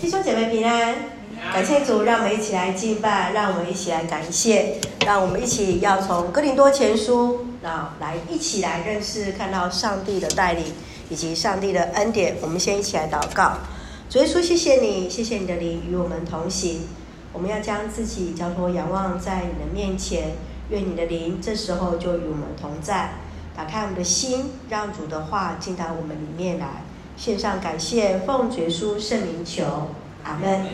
弟兄姐妹平安，感谢主，让我们一起来敬拜，让我们一起来感谢，让我们一起要从哥林多前书啊来一起来认识，看到上帝的带领以及上帝的恩典。我们先一起来祷告，主耶稣，谢谢你，谢谢你的灵与我们同行。我们要将自己交托仰望在你的面前，愿你的灵这时候就与我们同在，打开我们的心，让主的话进到我们里面来。献上感谢，奉耶稣圣名求，阿门。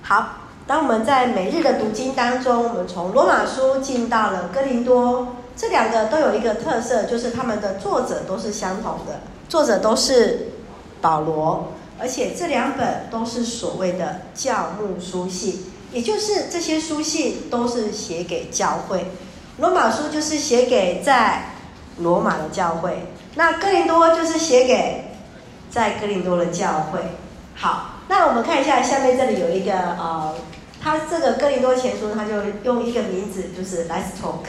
好，当我们在每日的读经当中，我们从罗马书进到了哥林多，这两个都有一个特色，就是他们的作者都是相同的，作者都是保罗，而且这两本都是所谓的教牧书信，也就是这些书信都是写给教会。罗马书就是写给在罗马的教会，那哥林多就是写给。在哥林多的教会，好，那我们看一下下面这里有一个呃，他这个哥林多前书，他就用一个名字，就是 Let's Talk，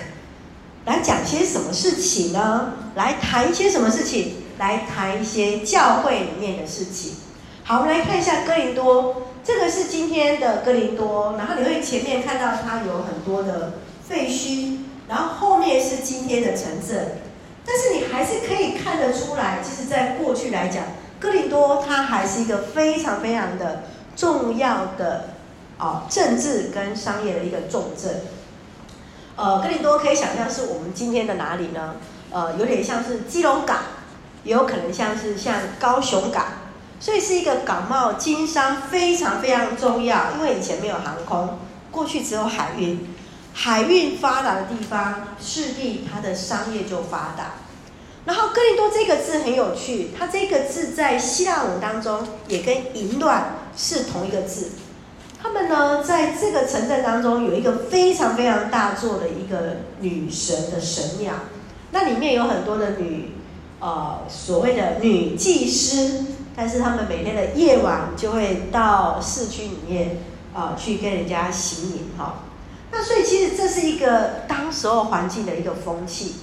来讲些什么事情呢？来谈一些什么事情？来谈一些教会里面的事情。好，我们来看一下哥林多，这个是今天的哥林多，然后你会前面看到它有很多的废墟，然后后面是今天的城镇，但是你还是可以看得出来，其实在过去来讲。哥林多，它还是一个非常非常的重要的啊政治跟商业的一个重镇。呃，哥林多可以想象是我们今天的哪里呢？呃，有点像是基隆港，也有可能像是像高雄港，所以是一个港贸经商非常非常重要。因为以前没有航空，过去只有海运，海运发达的地方，势必它的商业就发达。然后哥林多这个字很有趣，它这个字在希腊文当中也跟淫乱是同一个字。他们呢，在这个城镇当中有一个非常非常大座的一个女神的神庙，那里面有很多的女，呃，所谓的女祭司，但是他们每天的夜晚就会到市区里面、呃、去跟人家行淫哈。那所以其实这是一个当时候环境的一个风气。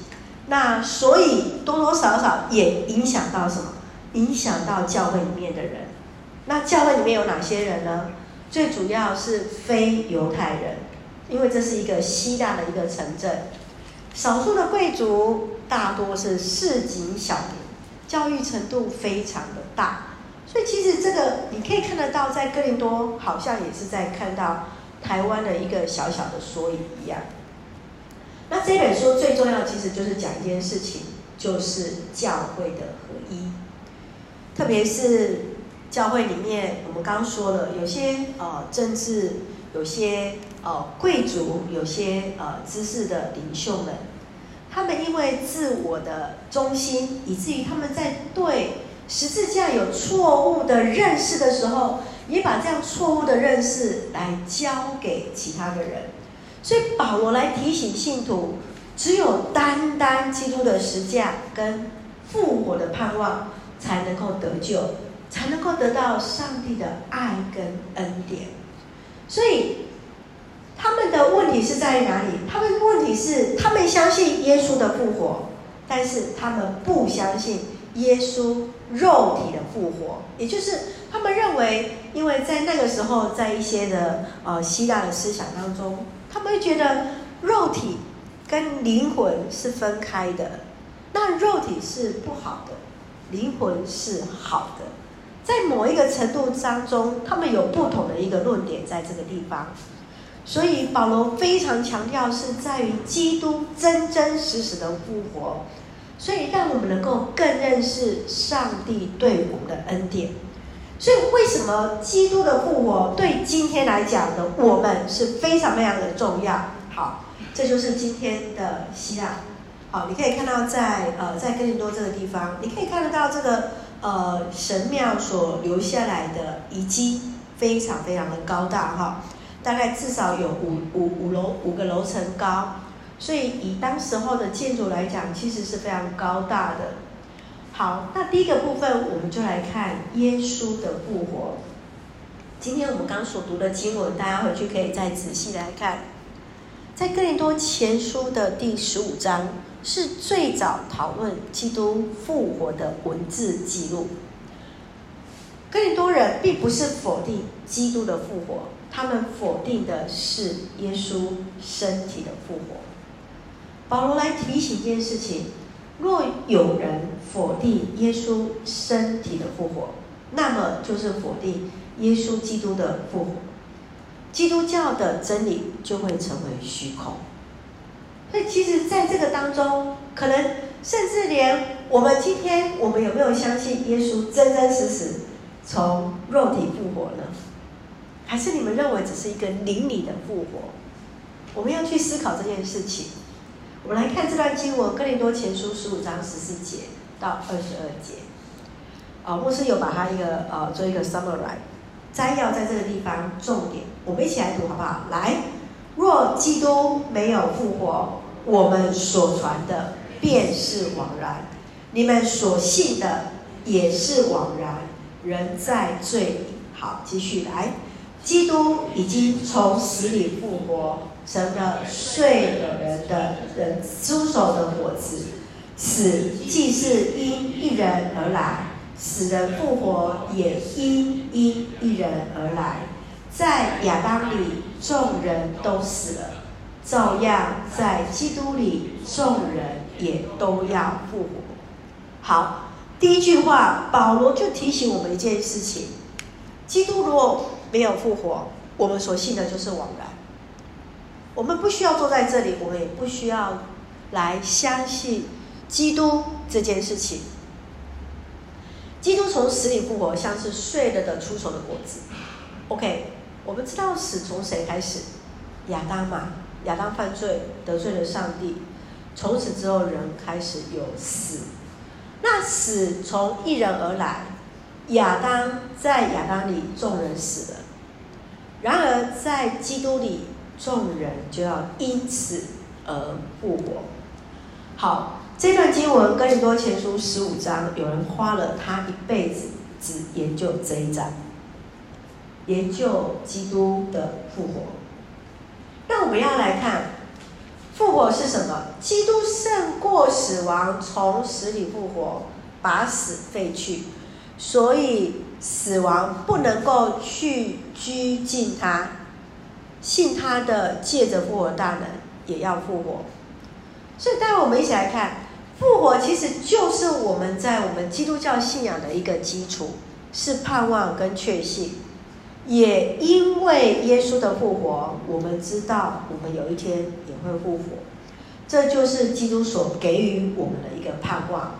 那所以多多少少也影响到什么？影响到教会里面的人。那教会里面有哪些人呢？最主要是非犹太人，因为这是一个希腊的一个城镇。少数的贵族，大多是市井小民，教育程度非常的大。所以其实这个你可以看得到，在哥林多好像也是在看到台湾的一个小小的缩影一样。那这本书最重要，其实就是讲一件事情，就是教会的合一。特别是教会里面，我们刚刚说了，有些呃政治，有些呃贵族，有些呃知识的领袖们，他们因为自我的中心，以至于他们在对十字架有错误的认识的时候，也把这样错误的认识来交给其他的人。所以保罗来提醒信徒，只有单单基督的十架跟复活的盼望，才能够得救，才能够得到上帝的爱跟恩典。所以他们的问题是在哪里？他们的问题是，他们相信耶稣的复活，但是他们不相信耶稣肉体的复活，也就是他们认为，因为在那个时候，在一些的呃希腊的思想当中。他们会觉得肉体跟灵魂是分开的，那肉体是不好的，灵魂是好的，在某一个程度当中，他们有不同的一个论点在这个地方。所以保罗非常强调是在于基督真真实实的复活，所以让我们能够更认识上帝对我们的恩典。所以，为什么基督的复活对今天来讲的我们是非常非常的重要？好，这就是今天的希腊。好，你可以看到在呃在哥林多这个地方，你可以看得到这个呃神庙所留下来的遗迹，非常非常的高大哈，大概至少有五五五楼五个楼层高，所以以当时候的建筑来讲，其实是非常高大的。好，那第一个部分我们就来看耶稣的复活。今天我们刚所读的经文，大家回去可以再仔细来看。在哥林多前书的第十五章，是最早讨论基督复活的文字记录。哥林多人并不是否定基督的复活，他们否定的是耶稣身体的复活。保罗来提醒一件事情：若有人否定耶稣身体的复活，那么就是否定耶稣基督的复活，基督教的真理就会成为虚空。所以，其实在这个当中，可能甚至连我们今天，我们有没有相信耶稣真真实实从肉体复活呢？还是你们认为只是一个灵里的复活？我们要去思考这件事情。我们来看这段经文，《哥林多前书》十五章十四节到二十二节。啊，牧师有把它一个呃做一个 summary 摘要，在这个地方重点，我们一起来读好不好？来，若基督没有复活，我们所传的便是枉然，你们所信的也是枉然，人在罪里。好，继续来。基督已经从死里复活，成了睡的人的人出手的果子。死既是因一人而来，死人复活也因因一人而来。在亚当里众人都死了，照样在基督里众人也都要复活。好，第一句话，保罗就提醒我们一件事情：基督如果没有复活，我们所信的就是枉然。我们不需要坐在这里，我们也不需要来相信基督这件事情。基督从死里复活，像是睡了的出熟的果子。OK，我们知道死从谁开始？亚当嘛，亚当犯罪得罪了上帝，从此之后人开始有死。那死从一人而来。亚当在亚当里，众人死了；然而在基督里，众人就要因此而复活。好，这段经文《哥林多前书》十五章，有人花了他一辈子只研究这一章，研究基督的复活。那我们要来看复活是什么？基督胜过死亡，从死里复活，把死废去。所以死亡不能够去拘禁他，信他的借着复活大能也要复活。所以待会我们一起来看，复活其实就是我们在我们基督教信仰的一个基础，是盼望跟确信。也因为耶稣的复活，我们知道我们有一天也会复活，这就是基督所给予我们的一个盼望。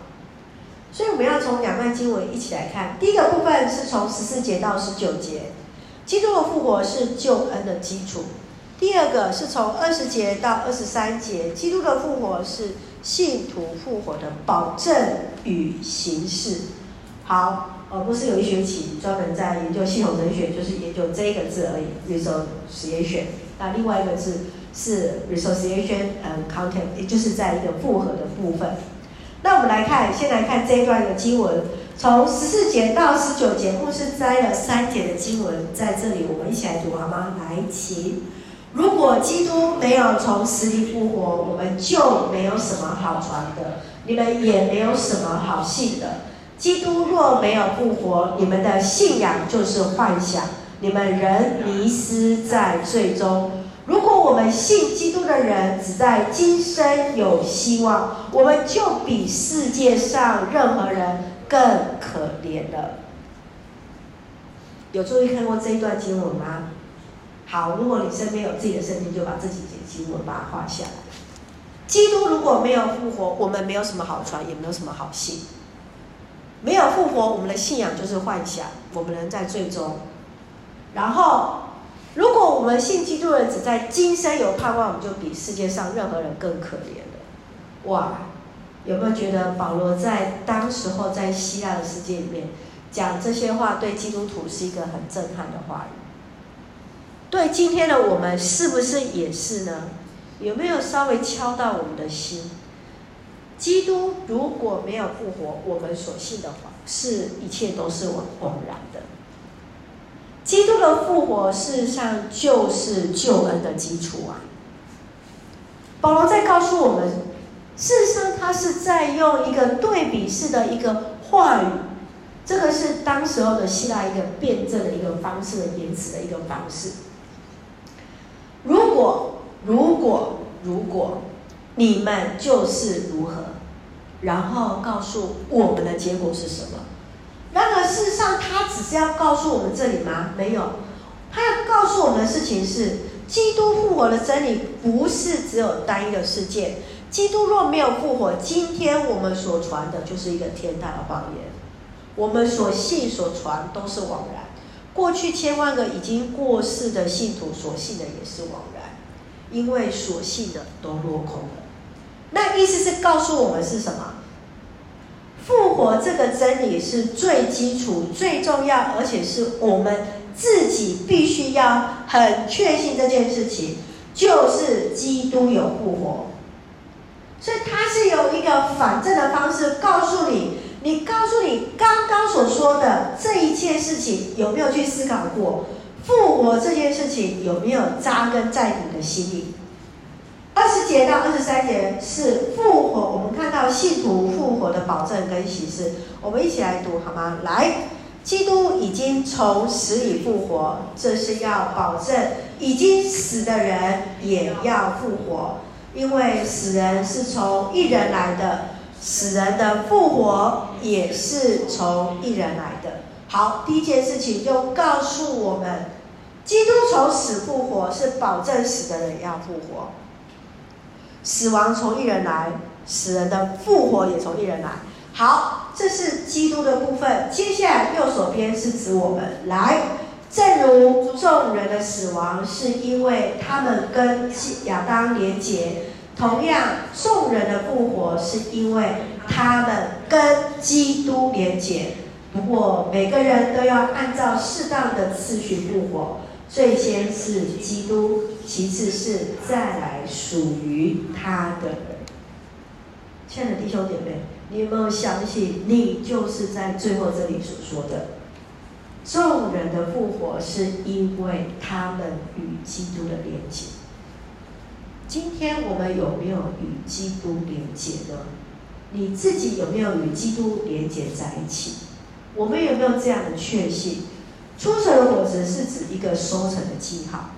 所以我们要从两段经文一起来看。第一个部分是从十四节到十九节，基督的复活是救恩的基础；第二个是从二十节到二十三节，基督的复活是信徒复活的保证与形式。好，呃，不是有一学期专门在研究系统神学，就是研究这个字而已，resurrection。那另外一个字是 resurrection and content，也就是在一个复合的部分。那我们来看，先来看这一段的经文，从十四节到十九节，牧师摘了三节的经文，在这里我们一起来读好吗？来，请。如果基督没有从死里复活，我们就没有什么好传的，你们也没有什么好信的。基督若没有复活，你们的信仰就是幻想，你们仍迷失在罪中。如果我们信基督的人只在今生有希望，我们就比世界上任何人更可怜了。有注意看过这一段经文吗？好，如果你身边有自己的圣经，就把这几节经文把它画下来。基督如果没有复活，我们没有什么好传，也没有什么好信。没有复活，我们的信仰就是幻想，我们人在最终。然后。如果我们信基督的人只在今生有盼望，我们就比世界上任何人更可怜了。哇，有没有觉得保罗在当时候在希腊的世界里面讲这些话，对基督徒是一个很震撼的话语？对今天的我们是不是也是呢？有没有稍微敲到我们的心？基督如果没有复活，我们所信的话，是一切都是枉然的。基督的复活，事实上就是救恩的基础啊。保罗在告诉我们，事实上他是在用一个对比式的一个话语，这个是当时候的希腊一个辩证的一个方式的言辞的一个方式。如果如果如果你们就是如何，然后告诉我们的结果是什么？然而事实上，他只是要告诉我们这里吗？没有，他要告诉我们的事情是：基督复活的真理不是只有单一的事件。基督若没有复活，今天我们所传的就是一个天大的谎言。我们所信所传都是枉然。过去千万个已经过世的信徒所信的也是枉然，因为所信的都落空了。那意思是告诉我们是什么？复活这个真理是最基础、最重要，而且是我们自己必须要很确信这件事情，就是基督有复活。所以他是有一个反证的方式告诉你，你告诉你刚刚所说的这一切事情有没有去思考过？复活这件事情有没有扎根在你的心里？二十节到二十三节是复活，我们看到信徒复活的保证跟启示，我们一起来读好吗？来，基督已经从死里复活，这是要保证已经死的人也要复活。因为死人是从一人来的，死人的复活也是从一人来的。好，第一件事情就告诉我们，基督从死复活是保证死的人要复活。死亡从一人来，死人的复活也从一人来。好，这是基督的部分。接下来右手边是指我们来。正如众人的死亡是因为他们跟亚当连结，同样众人的复活是因为他们跟基督连结。不过每个人都要按照适当的次序复活，最先是基督，其次是再来属于他的人。亲爱的弟兄姐妹，你有没有相信你就是在最后这里所说的？众人的复活是因为他们与基督的连接。今天我们有没有与基督连接呢？你自己有没有与基督连接在一起？我们有没有这样的确信？出熟的果子是指一个收成的记号。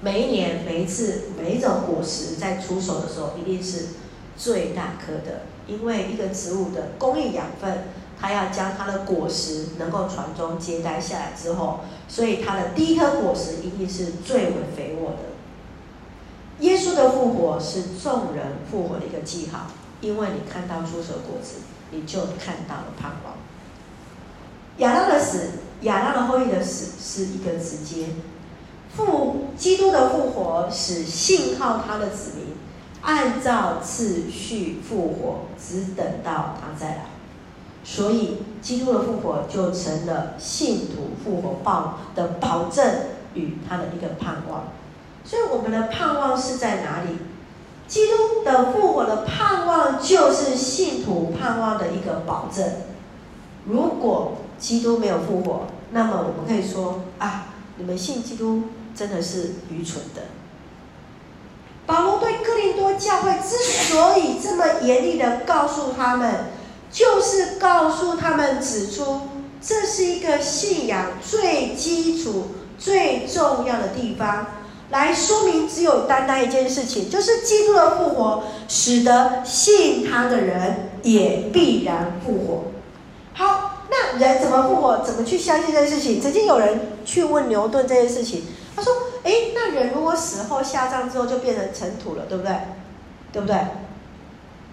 每一年、每一次、每一种果实在出手的时候，一定是最大颗的，因为一个植物的供应养分。他要将他的果实能够传宗接代下来之后，所以他的第一颗果实一定是最为肥沃的。耶稣的复活是众人复活的一个记号，因为你看到出熟果子，你就看到了盼望。亚当的死，亚当的后裔的死是一个直接复，基督的复活使信靠他的子民按照次序复活，只等到他再来。所以，基督的复活就成了信徒复活报的保证与他的一个盼望。所以，我们的盼望是在哪里？基督的复活的盼望就是信徒盼望的一个保证。如果基督没有复活，那么我们可以说啊，你们信基督真的是愚蠢的。保罗对哥林多教会之所以这么严厉的告诉他们。就是告诉他们指出，这是一个信仰最基础、最重要的地方，来说明只有单单一件事情，就是基督的复活，使得信他的人也必然复活。好，那人怎么复活？怎么去相信这件事情？曾经有人去问牛顿这件事情，他说：“诶，那人如果死后下葬之后就变成尘土了，对不对？对不对？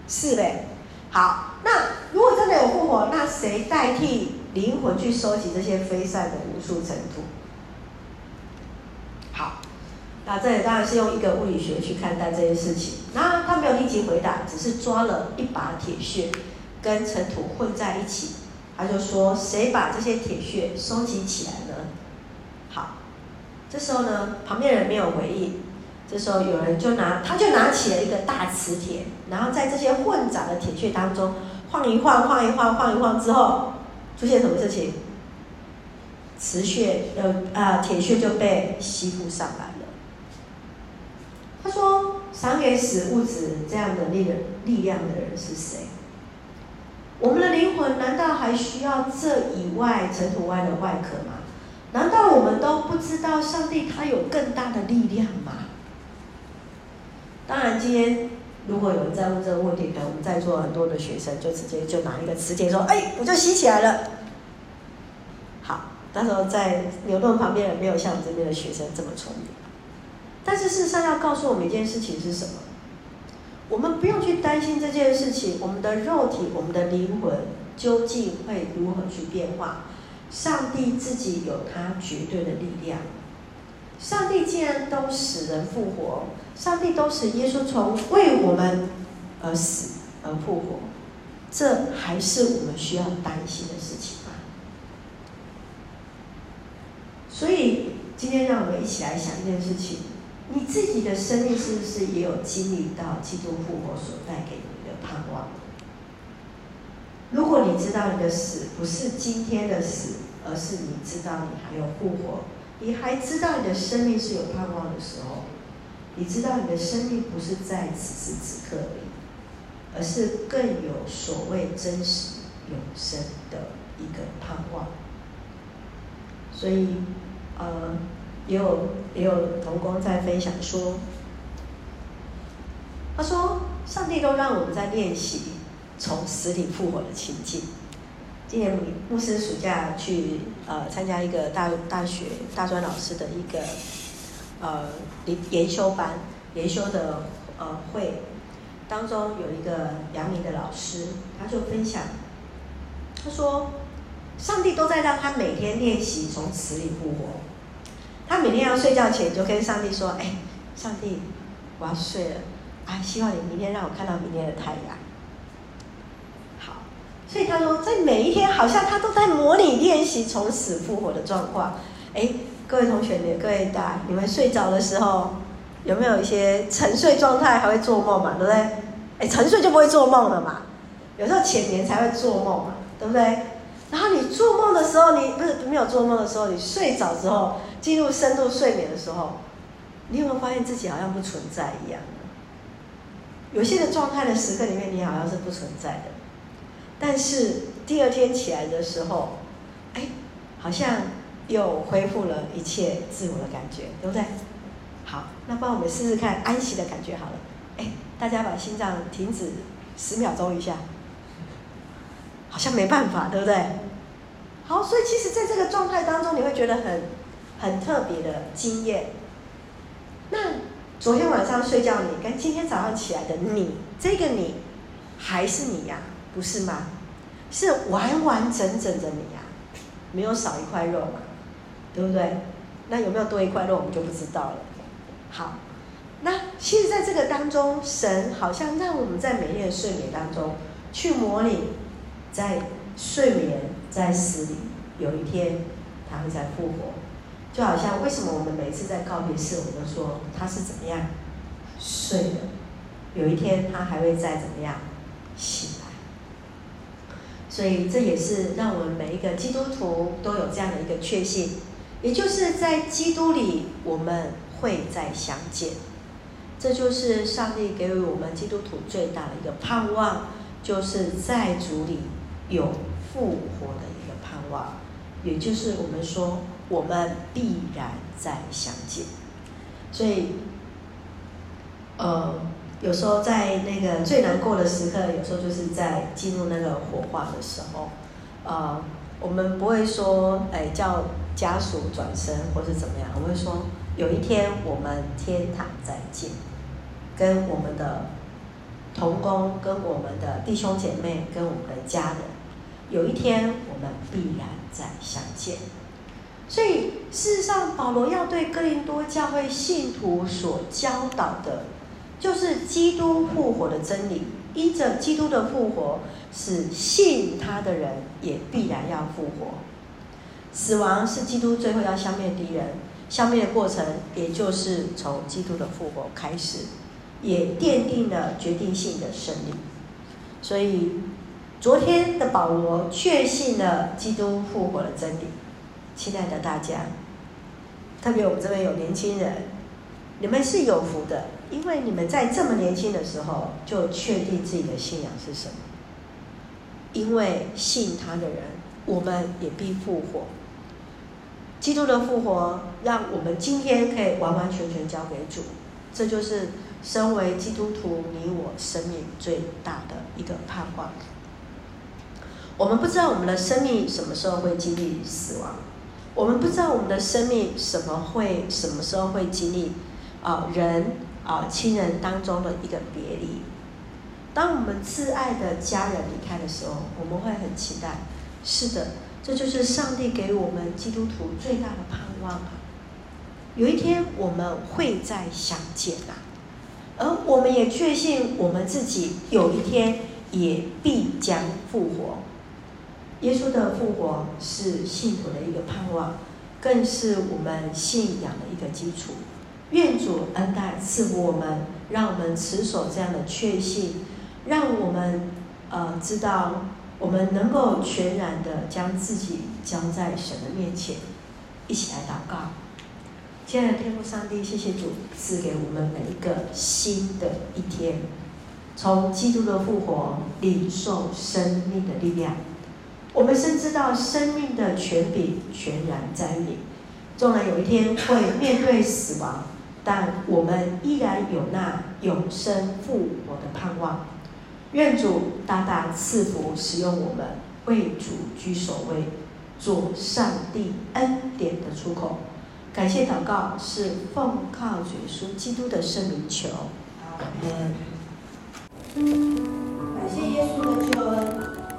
是呗。好。”那如果真的有复活，那谁代替灵魂去收集这些飞散的无数尘土？好，那这里当然是用一个物理学去看待这件事情。那他没有立即回答，只是抓了一把铁屑跟尘土混在一起，他就说：谁把这些铁屑收集起来呢？好，这时候呢，旁边人没有回应。这时候有人就拿，他就拿起了一个大磁铁，然后在这些混杂的铁屑当中晃一晃，晃一晃，晃一晃之后，出现什么事情？磁穴呃啊，铁穴就被吸附上来了。他说：“赏给死物质这样的力人力量的人是谁？我们的灵魂难道还需要这以外尘土外的外壳吗？难道我们都不知道上帝他有更大的力量吗？当然，今天如果有人在问这个问题，可能我们在座很多的学生就直接就拿一个磁铁说：“哎，我就吸起来了。”好，那时候在牛顿旁边也没有像这边的学生这么聪明。但是事实上要告诉我们一件事情是什么？我们不用去担心这件事情，我们的肉体、我们的灵魂究竟会如何去变化？上帝自己有他绝对的力量。上帝既然都使人复活，上帝都使耶稣从为我们而死而复活，这还是我们需要担心的事情吗？所以今天让我们一起来想一件事情。你自己的生命是不是也有经历到基督复活所带给你的盼望？如果你知道你的死不是今天的死，而是你知道你还有复活，你还知道你的生命是有盼望的时候，你知道你的生命不是在此时此刻而已，而是更有所谓真实永生的一个盼望。所以，呃。也有也有同工在分享说，他说上帝都让我们在练习从死里复活的情境。今年牧师暑假去呃参加一个大大学大专老师的一个呃研研修班研修的呃会当中有一个阳明的老师，他就分享，他说上帝都在让他每天练习从死里复活。他每天要睡觉前就跟上帝说：“哎，上帝，我要睡了，啊，希望你明天让我看到明天的太阳。”所以他说，在每一天，好像他都在模拟练习从死复活的状况。哎，各位同学，你各位大，你们睡着的时候有没有一些沉睡状态，还会做梦嘛？对不对？哎，沉睡就不会做梦了嘛。有时候浅眠才会做梦嘛，对不对？然后你做梦的时候，你不是没有做梦的时候，你睡着之后。进入深度睡眠的时候，你有没有发现自己好像不存在一样？有些的状态的时刻里面，你好像是不存在的。但是第二天起来的时候，哎，好像又恢复了一切自我的感觉，对不对？好，那帮我们试试看安息的感觉好了。哎，大家把心脏停止十秒钟一下，好像没办法，对不对？好，所以其实在这个状态当中，你会觉得很。很特别的经验。那昨天晚上睡觉你跟今天早上起来的你，这个你还是你呀，不是吗？是完完整整的你呀，没有少一块肉嘛，对不对？那有没有多一块肉，我们就不知道了。好，那其实在这个当中，神好像让我们在每天的睡眠当中去模拟，在睡眠在死里，有一天他会再复活。就好像为什么我们每次在告别式，我们都说他是怎么样睡的，有一天他还会再怎么样醒。所以这也是让我们每一个基督徒都有这样的一个确信，也就是在基督里我们会再相见。这就是上帝给予我们基督徒最大的一个盼望，就是在主里有复活的一个盼望，也就是我们说。我们必然再相见，所以，呃，有时候在那个最难过的时刻，有时候就是在进入那个火化的时候，呃，我们不会说，哎，叫家属转身或是怎么样，我会说，有一天我们天堂再见，跟我们的同工、跟我们的弟兄姐妹、跟我们的家人，有一天我们必然再相见。所以，事实上，保罗要对哥林多教会信徒所教导的，就是基督复活的真理。因着基督的复活，使信他的人也必然要复活。死亡是基督最后要消灭敌人，消灭的过程，也就是从基督的复活开始，也奠定了决定性的胜利。所以，昨天的保罗确信了基督复活的真理。亲爱的大家，特别我们这边有年轻人，你们是有福的，因为你们在这么年轻的时候就确定自己的信仰是什么。因为信他的人，我们也必复活。基督的复活，让我们今天可以完完全全交给主。这就是身为基督徒你我生命最大的一个盼望。我们不知道我们的生命什么时候会经历死亡，我们不知道我们的生命什么会什么时候会经历啊、人啊、亲人当中的一个别离。当我们挚爱的家人离开的时候，我们会很期待。是的，这就是上帝给我们基督徒最大的盼望啊！有一天我们会再相见呐，而我们也确信我们自己有一天也必将复活。耶稣的复活是信徒的一个盼望，更是我们信仰的一个基础。愿主恩待赐福我们，让我们持守这样的确信。让我们呃知道，我们能够全然的将自己交在神的面前，一起来祷告。亲爱的天父上帝，谢谢主赐给我们每一个新的一天，从基督的复活领受生命的力量。我们深知道生命的权柄全然在你，纵然有一天会面对死亡，但我们依然有那永生复活的盼望。愿主大大赐福，使用我们为主居首位，做上帝恩典的出口。感谢祷告是奉靠主耶稣基督的圣名求，阿门。感谢耶稣的救恩，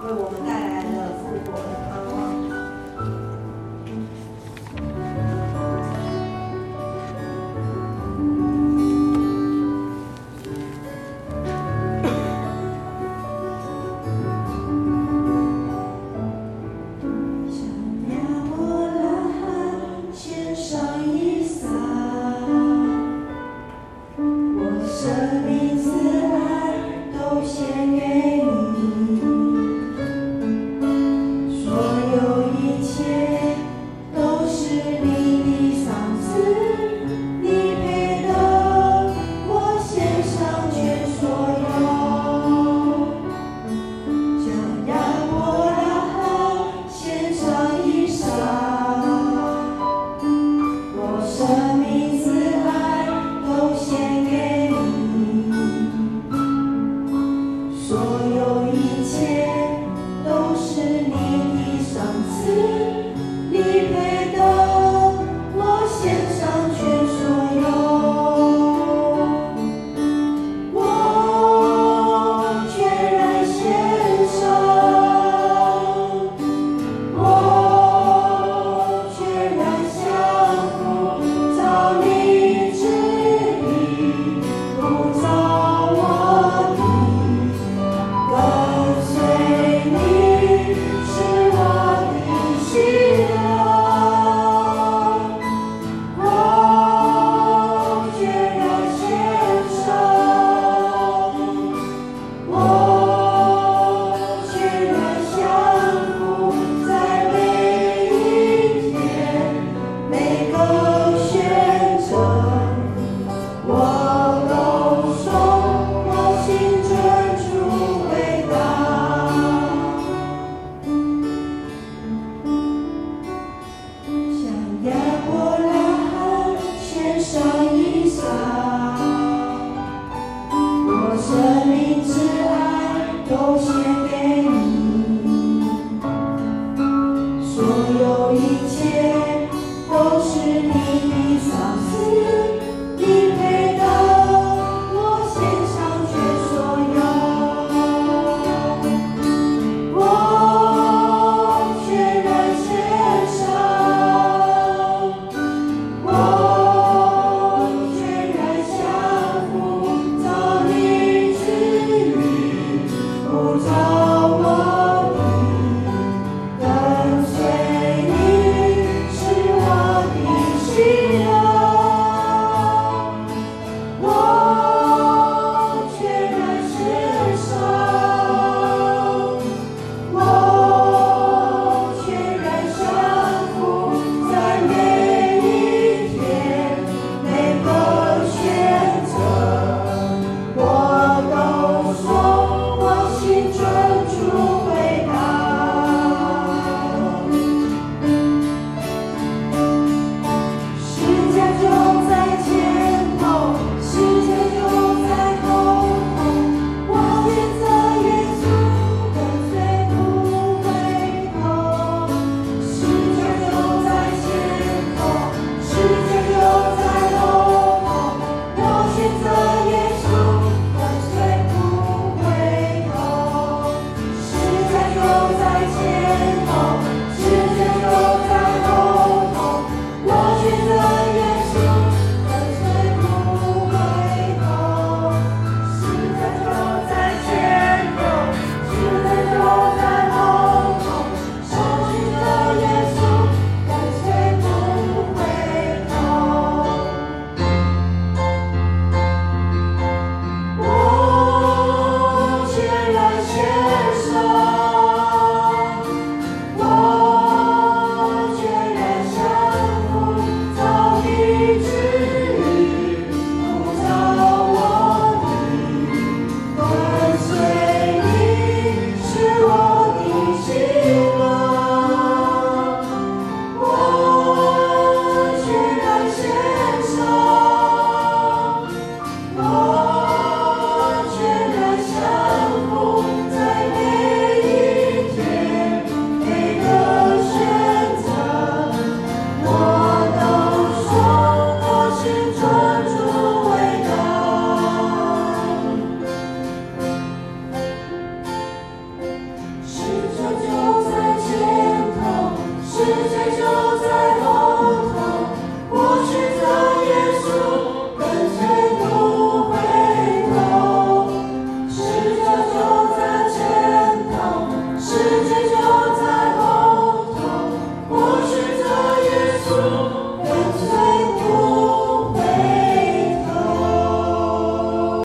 为我们带来了复活